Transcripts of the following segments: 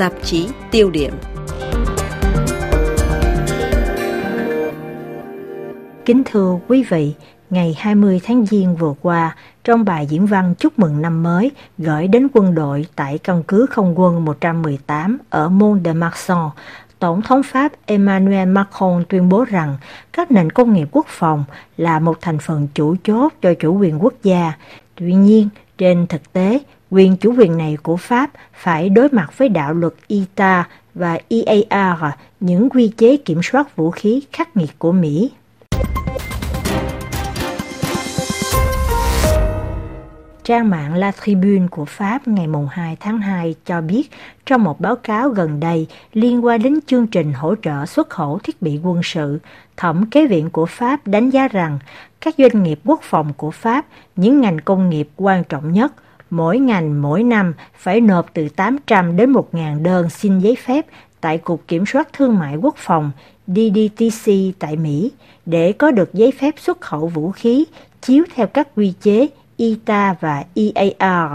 tạp chí tiêu điểm. Kính thưa quý vị, ngày 20 tháng Giêng vừa qua, trong bài diễn văn chúc mừng năm mới gửi đến quân đội tại căn cứ không quân 118 ở Mont de Marsan, Tổng thống Pháp Emmanuel Macron tuyên bố rằng các nền công nghiệp quốc phòng là một thành phần chủ chốt cho chủ quyền quốc gia. Tuy nhiên, trên thực tế, quyền chủ quyền này của Pháp phải đối mặt với đạo luật ITA và EAR, những quy chế kiểm soát vũ khí khắc nghiệt của Mỹ. Trang mạng La Tribune của Pháp ngày 2 tháng 2 cho biết trong một báo cáo gần đây liên quan đến chương trình hỗ trợ xuất khẩu thiết bị quân sự, thẩm kế viện của Pháp đánh giá rằng các doanh nghiệp quốc phòng của Pháp, những ngành công nghiệp quan trọng nhất, mỗi ngành, mỗi năm phải nộp từ 800 đến 1.000 đơn xin giấy phép tại Cục Kiểm soát Thương mại Quốc phòng DDTC tại Mỹ để có được giấy phép xuất khẩu vũ khí chiếu theo các quy chế ITA và EAR.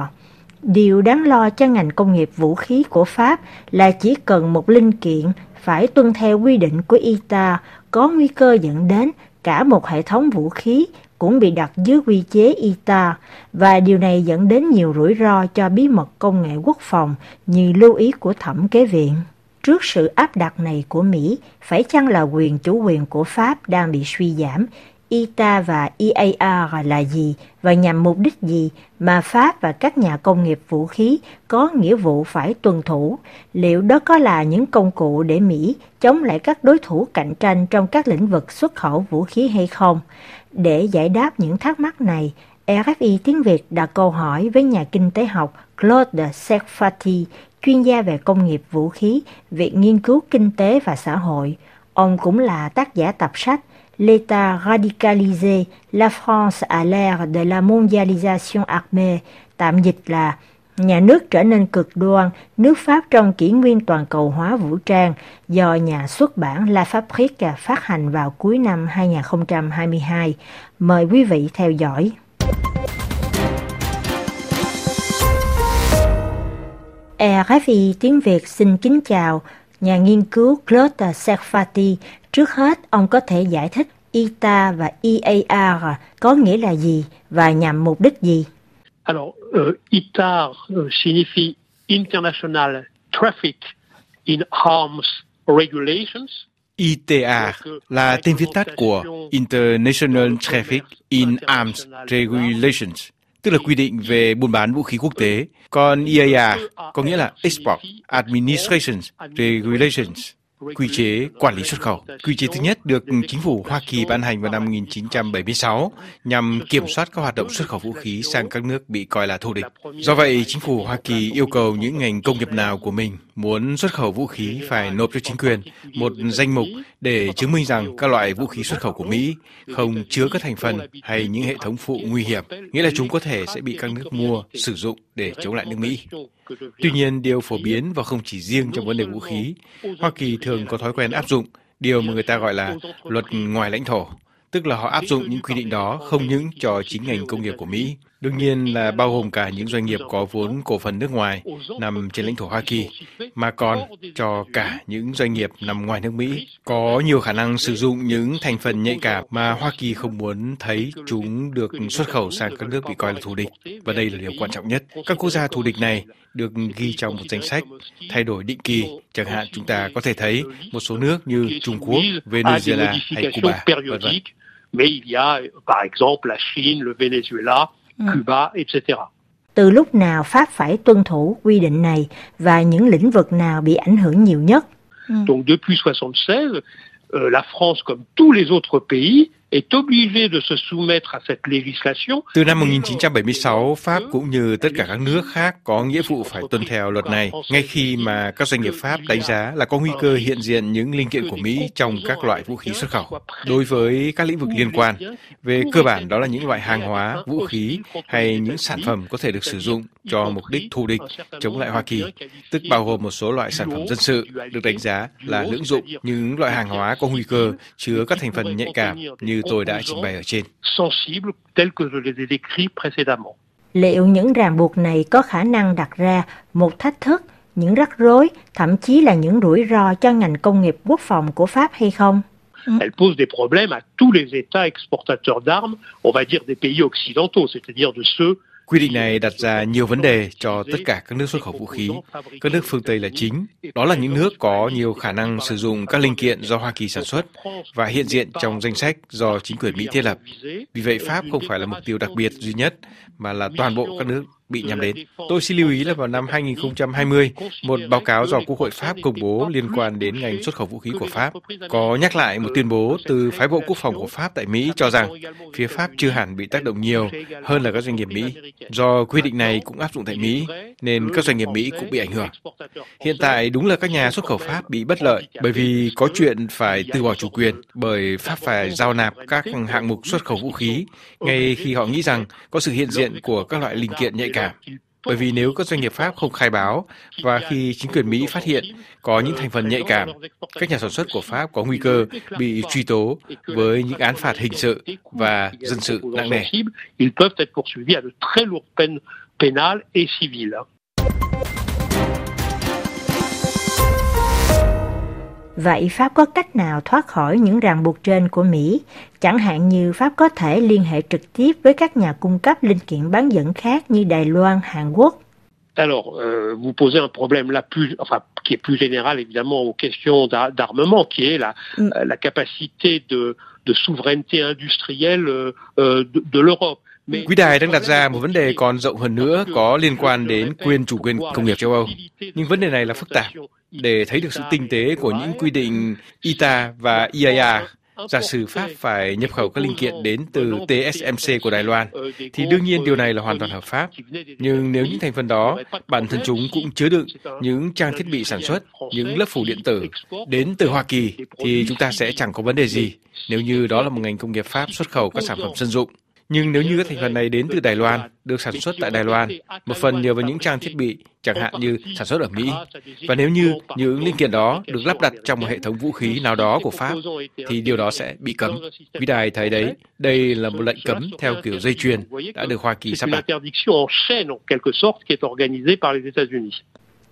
Điều đáng lo cho ngành công nghiệp vũ khí của Pháp là chỉ cần một linh kiện phải tuân theo quy định của ITA có nguy cơ dẫn đến cả một hệ thống vũ khí cũng bị đặt dưới quy chế ITA và điều này dẫn đến nhiều rủi ro cho bí mật công nghệ quốc phòng như lưu ý của thẩm kế viện. Trước sự áp đặt này của Mỹ, phải chăng là quyền chủ quyền của Pháp đang bị suy giảm ITA và EAR là gì và nhằm mục đích gì mà Pháp và các nhà công nghiệp vũ khí có nghĩa vụ phải tuân thủ? Liệu đó có là những công cụ để Mỹ chống lại các đối thủ cạnh tranh trong các lĩnh vực xuất khẩu vũ khí hay không? Để giải đáp những thắc mắc này, RFI tiếng Việt đặt câu hỏi với nhà kinh tế học Claude Sefati, chuyên gia về công nghiệp vũ khí, Viện Nghiên cứu Kinh tế và Xã hội. Ông cũng là tác giả tập sách l'État radicalisé, la France à l'ère de la mondialisation armée, tạm dịch là Nhà nước trở nên cực đoan, nước Pháp trong kỷ nguyên toàn cầu hóa vũ trang do nhà xuất bản La Fabrique phát hành vào cuối năm 2022. Mời quý vị theo dõi. RFI tiếng Việt xin kính chào nhà nghiên cứu Claude Serfati Trước hết, ông có thể giải thích ITA và EAR có nghĩa là gì và nhằm mục đích gì? Alors, uh, ITA uh, signifie International Traffic in Arms Regulations. ITA là tên viết tắt của International Traffic in Arms Regulations, tức là quy định về buôn bán vũ khí quốc tế. Còn EAR có nghĩa là Export Administration Regulations quy chế quản lý xuất khẩu. Quy chế thứ nhất được chính phủ Hoa Kỳ ban hành vào năm 1976 nhằm kiểm soát các hoạt động xuất khẩu vũ khí sang các nước bị coi là thù địch. Do vậy, chính phủ Hoa Kỳ yêu cầu những ngành công nghiệp nào của mình muốn xuất khẩu vũ khí phải nộp cho chính quyền một danh mục để chứng minh rằng các loại vũ khí xuất khẩu của Mỹ không chứa các thành phần hay những hệ thống phụ nguy hiểm, nghĩa là chúng có thể sẽ bị các nước mua, sử dụng để chống lại nước Mỹ. Tuy nhiên, điều phổ biến và không chỉ riêng trong vấn đề vũ khí, Hoa Kỳ thường có thói quen áp dụng điều mà người ta gọi là luật ngoài lãnh thổ, tức là họ áp dụng những quy định đó không những cho chính ngành công nghiệp của Mỹ, đương nhiên là bao gồm cả những doanh nghiệp có vốn cổ phần nước ngoài nằm trên lãnh thổ Hoa Kỳ, mà còn cho cả những doanh nghiệp nằm ngoài nước Mỹ có nhiều khả năng sử dụng những thành phần nhạy cảm mà Hoa Kỳ không muốn thấy chúng được xuất khẩu sang các nước bị coi là thù địch. Và đây là điều quan trọng nhất. Các quốc gia thù địch này được ghi trong một danh sách thay đổi định kỳ. Chẳng hạn chúng ta có thể thấy một số nước như Trung Quốc, Venezuela hay Cuba, vân vân. Mais il y a, par exemple, la Chine, le Venezuela, Cuba, etc. Từ lúc nào Pháp phải tuân thủ quy định này và những lĩnh vực nào bị ảnh hưởng nhiều nhất? Donc depuis 76, euh, la France, comme tous les autres pays, est obligé de se soumettre à cette législation. Từ năm 1976, Pháp cũng như tất cả các nước khác có nghĩa vụ phải tuân theo luật này, ngay khi mà các doanh nghiệp Pháp đánh giá là có nguy cơ hiện diện những linh kiện của Mỹ trong các loại vũ khí xuất khẩu. Đối với các lĩnh vực liên quan, về cơ bản đó là những loại hàng hóa, vũ khí hay những sản phẩm có thể được sử dụng cho mục đích thù địch chống lại Hoa Kỳ, tức bao gồm một số loại sản phẩm dân sự được đánh giá là lưỡng dụng, những loại hàng hóa có nguy cơ chứa các thành phần nhạy cảm như tôi đã trình bày ở trên. sensibles tels que je les ai décrits précédemment. Liệu những ràng buộc này có khả năng đặt ra một thách thức những rắc rối, thậm chí là những rủi ro cho ngành công nghiệp quốc phòng của Pháp hay không? Elle pose des problèmes à tous les États exportateurs d'armes, on va dire des pays occidentaux, c'est-à-dire de ceux Quy định này đặt ra nhiều vấn đề cho tất cả các nước xuất khẩu vũ khí. Các nước phương Tây là chính. Đó là những nước có nhiều khả năng sử dụng các linh kiện do Hoa Kỳ sản xuất và hiện diện trong danh sách do chính quyền Mỹ thiết lập. Vì vậy, Pháp không phải là mục tiêu đặc biệt duy nhất, mà là toàn bộ các nước bị nhắm đến. Tôi xin lưu ý là vào năm 2020, một báo cáo do Quốc hội Pháp công bố liên quan đến ngành xuất khẩu vũ khí của Pháp có nhắc lại một tuyên bố từ phái bộ quốc phòng của Pháp tại Mỹ cho rằng phía Pháp chưa hẳn bị tác động nhiều hơn là các doanh nghiệp Mỹ. Do quy định này cũng áp dụng tại Mỹ, nên các doanh nghiệp Mỹ cũng bị ảnh hưởng. Hiện tại đúng là các nhà xuất khẩu Pháp bị bất lợi bởi vì có chuyện phải từ bỏ chủ quyền bởi Pháp phải giao nạp các hạng mục xuất khẩu vũ khí ngay khi họ nghĩ rằng có sự hiện diện của các loại linh kiện nhạy cảm. Bởi vì nếu các doanh nghiệp Pháp không khai báo và khi chính quyền Mỹ phát hiện có những thành phần nhạy cảm, các nhà sản xuất của Pháp có nguy cơ bị truy tố với những án phạt hình sự và dân sự nặng nề. Vậy Pháp có cách nào thoát khỏi những ràng buộc trên của Mỹ? Chẳng hạn như Pháp có thể liên hệ trực tiếp với các nhà cung cấp linh kiện bán dẫn khác như Đài Loan, Hàn Quốc. Alors, euh, vous posez un problème là plus, enfin, qui est plus général évidemment aux questions d'armement, qui est la, mm. la capacité de, de souveraineté industrielle euh, de, de l'Europe. Quý đài đang đặt ra một vấn đề còn rộng hơn nữa có liên quan đến quyền chủ quyền công nghiệp châu Âu. Nhưng vấn đề này là phức tạp. Để thấy được sự tinh tế của những quy định ITA và IAA, giả sử Pháp phải nhập khẩu các linh kiện đến từ TSMC của Đài Loan, thì đương nhiên điều này là hoàn toàn hợp pháp. Nhưng nếu những thành phần đó, bản thân chúng cũng chứa đựng những trang thiết bị sản xuất, những lớp phủ điện tử đến từ Hoa Kỳ, thì chúng ta sẽ chẳng có vấn đề gì nếu như đó là một ngành công nghiệp Pháp xuất khẩu các sản phẩm dân dụng. Nhưng nếu như các thành phần này đến từ Đài Loan, được sản xuất tại Đài Loan, một phần nhờ vào những trang thiết bị, chẳng hạn như sản xuất ở Mỹ, và nếu như những linh kiện đó được lắp đặt trong một hệ thống vũ khí nào đó của Pháp, thì điều đó sẽ bị cấm. Vì đài thấy đấy, đây là một lệnh cấm theo kiểu dây chuyền đã được Hoa Kỳ sắp đặt.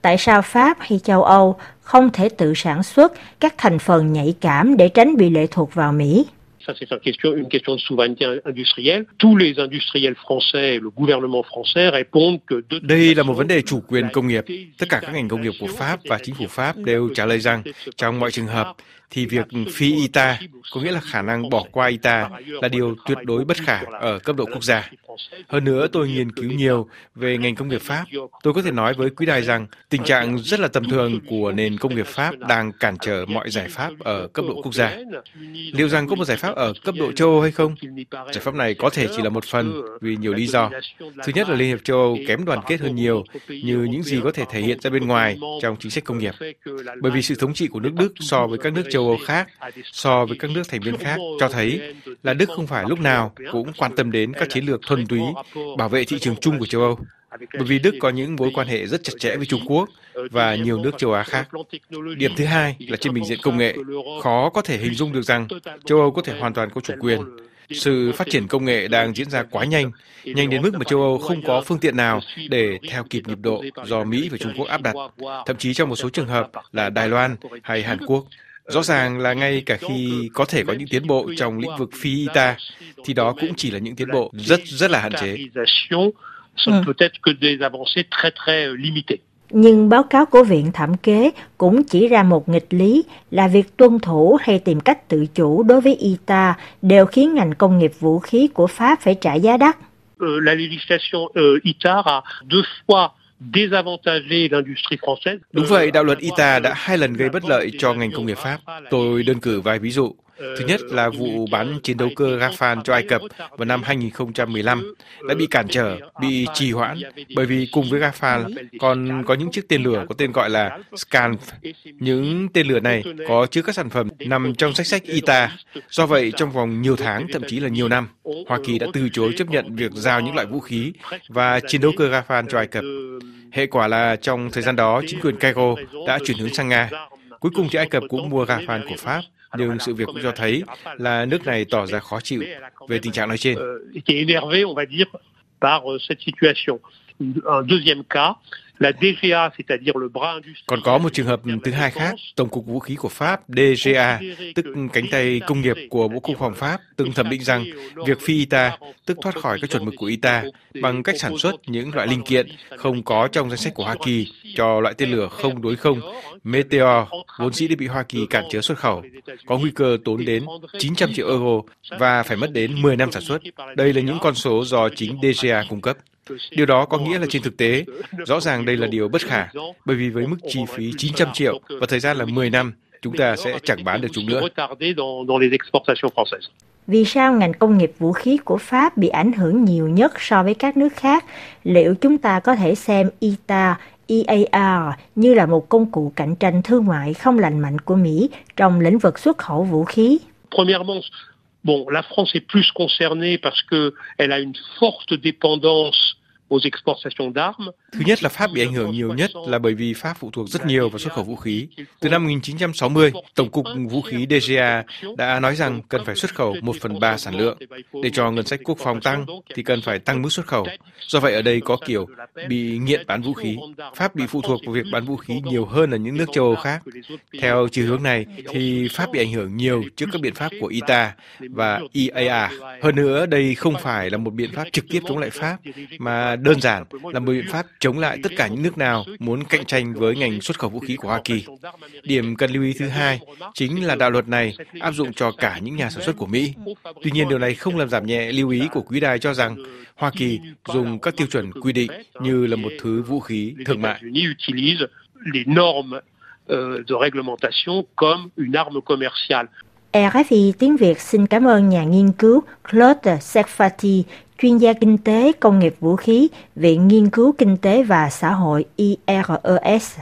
Tại sao Pháp hay châu Âu không thể tự sản xuất các thành phần nhạy cảm để tránh bị lệ thuộc vào Mỹ? Ça, c'est une question, une question de souveraineté industrielle. Tous les industriels français, le gouvernement français répondent que... De... Đây là một vấn đề chủ quyền công nghiệp. Tất cả các ngành công nghiệp của Pháp và chính phủ Pháp đều trả lời rằng trong mọi trường hợp thì việc phi ITA, có nghĩa là khả năng bỏ qua ITA, là điều tuyệt đối bất khả ở cấp độ quốc gia. Hơn nữa, tôi nghiên cứu nhiều về ngành công nghiệp Pháp. Tôi có thể nói với quý đài rằng tình trạng rất là tầm thường của nền công nghiệp Pháp đang cản trở mọi giải pháp ở cấp độ quốc gia. Liệu rằng có một giải pháp ở cấp độ châu Âu hay không? Giải pháp này có thể chỉ là một phần vì nhiều lý do. Thứ nhất là Liên hiệp châu Âu kém đoàn kết hơn nhiều như những gì có thể thể hiện ra bên ngoài trong chính sách công nghiệp. Bởi vì sự thống trị của nước Đức so với các nước châu Âu khác, so với các nước thành viên khác cho thấy là Đức không phải lúc nào cũng quan tâm đến các chiến lược thuần túy bảo vệ thị trường chung của châu Âu. Bởi vì Đức có những mối quan hệ rất chặt chẽ với Trung Quốc và nhiều nước châu Á khác. Điểm thứ hai là trên bình diện công nghệ, khó có thể hình dung được rằng châu Âu có thể hoàn toàn có chủ quyền. Sự phát triển công nghệ đang diễn ra quá nhanh, nhanh đến mức mà châu Âu không có phương tiện nào để theo kịp nhịp độ do Mỹ và Trung Quốc áp đặt, thậm chí trong một số trường hợp là Đài Loan hay Hàn Quốc. Rõ ràng là ngay cả khi có thể có những tiến bộ trong lĩnh vực phi ITA, thì đó cũng chỉ là những tiến bộ rất rất là hạn chế. Ừ. Nhưng báo cáo của Viện Thẩm kế cũng chỉ ra một nghịch lý là việc tuân thủ hay tìm cách tự chủ đối với ITA đều khiến ngành công nghiệp vũ khí của Pháp phải trả giá đắt. Euh, la législation euh, ITAR a deux fois Đúng vậy, đạo luật ITA đã hai lần gây bất lợi cho ngành công nghiệp Pháp. Tôi đơn cử vài ví dụ. Thứ nhất là vụ bán chiến đấu cơ Rafale cho Ai Cập vào năm 2015 đã bị cản trở, bị trì hoãn bởi vì cùng với Rafale còn có những chiếc tên lửa có tên gọi là Scanf. Những tên lửa này có chứa các sản phẩm nằm trong sách sách ITA. Do vậy, trong vòng nhiều tháng, thậm chí là nhiều năm, Hoa Kỳ đã từ chối chấp nhận việc giao những loại vũ khí và chiến đấu cơ Rafale cho Ai Cập. Hệ quả là trong thời gian đó, chính quyền Cairo đã chuyển hướng sang Nga. Cuối cùng thì Ai Cập cũng mua Rafale của Pháp nhưng sự việc cũng cho thấy là nước này tỏ ra khó chịu về tình trạng nói trên. Còn có một trường hợp thứ hai khác, Tổng cục Vũ khí của Pháp DGA, tức cánh tay công nghiệp của Bộ Quốc phòng Pháp, từng thẩm định rằng việc phi ITA, tức thoát khỏi các chuẩn mực của ITA, bằng cách sản xuất những loại linh kiện không có trong danh sách của Hoa Kỳ cho loại tên lửa không đối không Meteor vốn dĩ đã bị Hoa Kỳ cản trở xuất khẩu, có nguy cơ tốn đến 900 triệu euro và phải mất đến 10 năm sản xuất. Đây là những con số do chính DGA cung cấp. Điều đó có nghĩa là trên thực tế, rõ ràng đây là điều bất khả, bởi vì với mức chi phí 900 triệu và thời gian là 10 năm, chúng ta sẽ chẳng bán được chúng nữa. Vì sao ngành công nghiệp vũ khí của Pháp bị ảnh hưởng nhiều nhất so với các nước khác? Liệu chúng ta có thể xem ITA, EAR như là một công cụ cạnh tranh thương mại không lành mạnh của Mỹ trong lĩnh vực xuất khẩu vũ khí? Bon, la France est plus concernée parce qu'elle a une forte dépendance Thứ nhất là Pháp bị ảnh hưởng nhiều nhất là bởi vì Pháp phụ thuộc rất nhiều vào xuất khẩu vũ khí. Từ năm 1960, Tổng cục Vũ khí DGA đã nói rằng cần phải xuất khẩu 1 phần 3 sản lượng. Để cho ngân sách quốc phòng tăng thì cần phải tăng mức xuất khẩu. Do vậy ở đây có kiểu bị nghiện bán vũ khí. Pháp bị phụ thuộc vào việc bán vũ khí nhiều hơn ở những nước châu Âu khác. Theo chiều hướng này thì Pháp bị ảnh hưởng nhiều trước các biện pháp của ITA và EAA. Hơn nữa, đây không phải là một biện pháp trực tiếp chống lại Pháp, mà đơn giản là một biện pháp chống lại tất cả những nước nào muốn cạnh tranh với ngành xuất khẩu vũ khí của Hoa Kỳ. Điểm cần lưu ý thứ hai chính là đạo luật này áp dụng cho cả những nhà sản xuất của Mỹ. Tuy nhiên điều này không làm giảm nhẹ lưu ý của quý đài cho rằng Hoa Kỳ dùng các tiêu chuẩn quy định như là một thứ vũ khí thương mại. Euh, de réglementation comme une arme commerciale. RFI tiếng Việt xin cảm ơn nhà nghiên cứu Claude Serfati, chuyên gia kinh tế công nghiệp vũ khí, Viện Nghiên cứu Kinh tế và Xã hội IRES.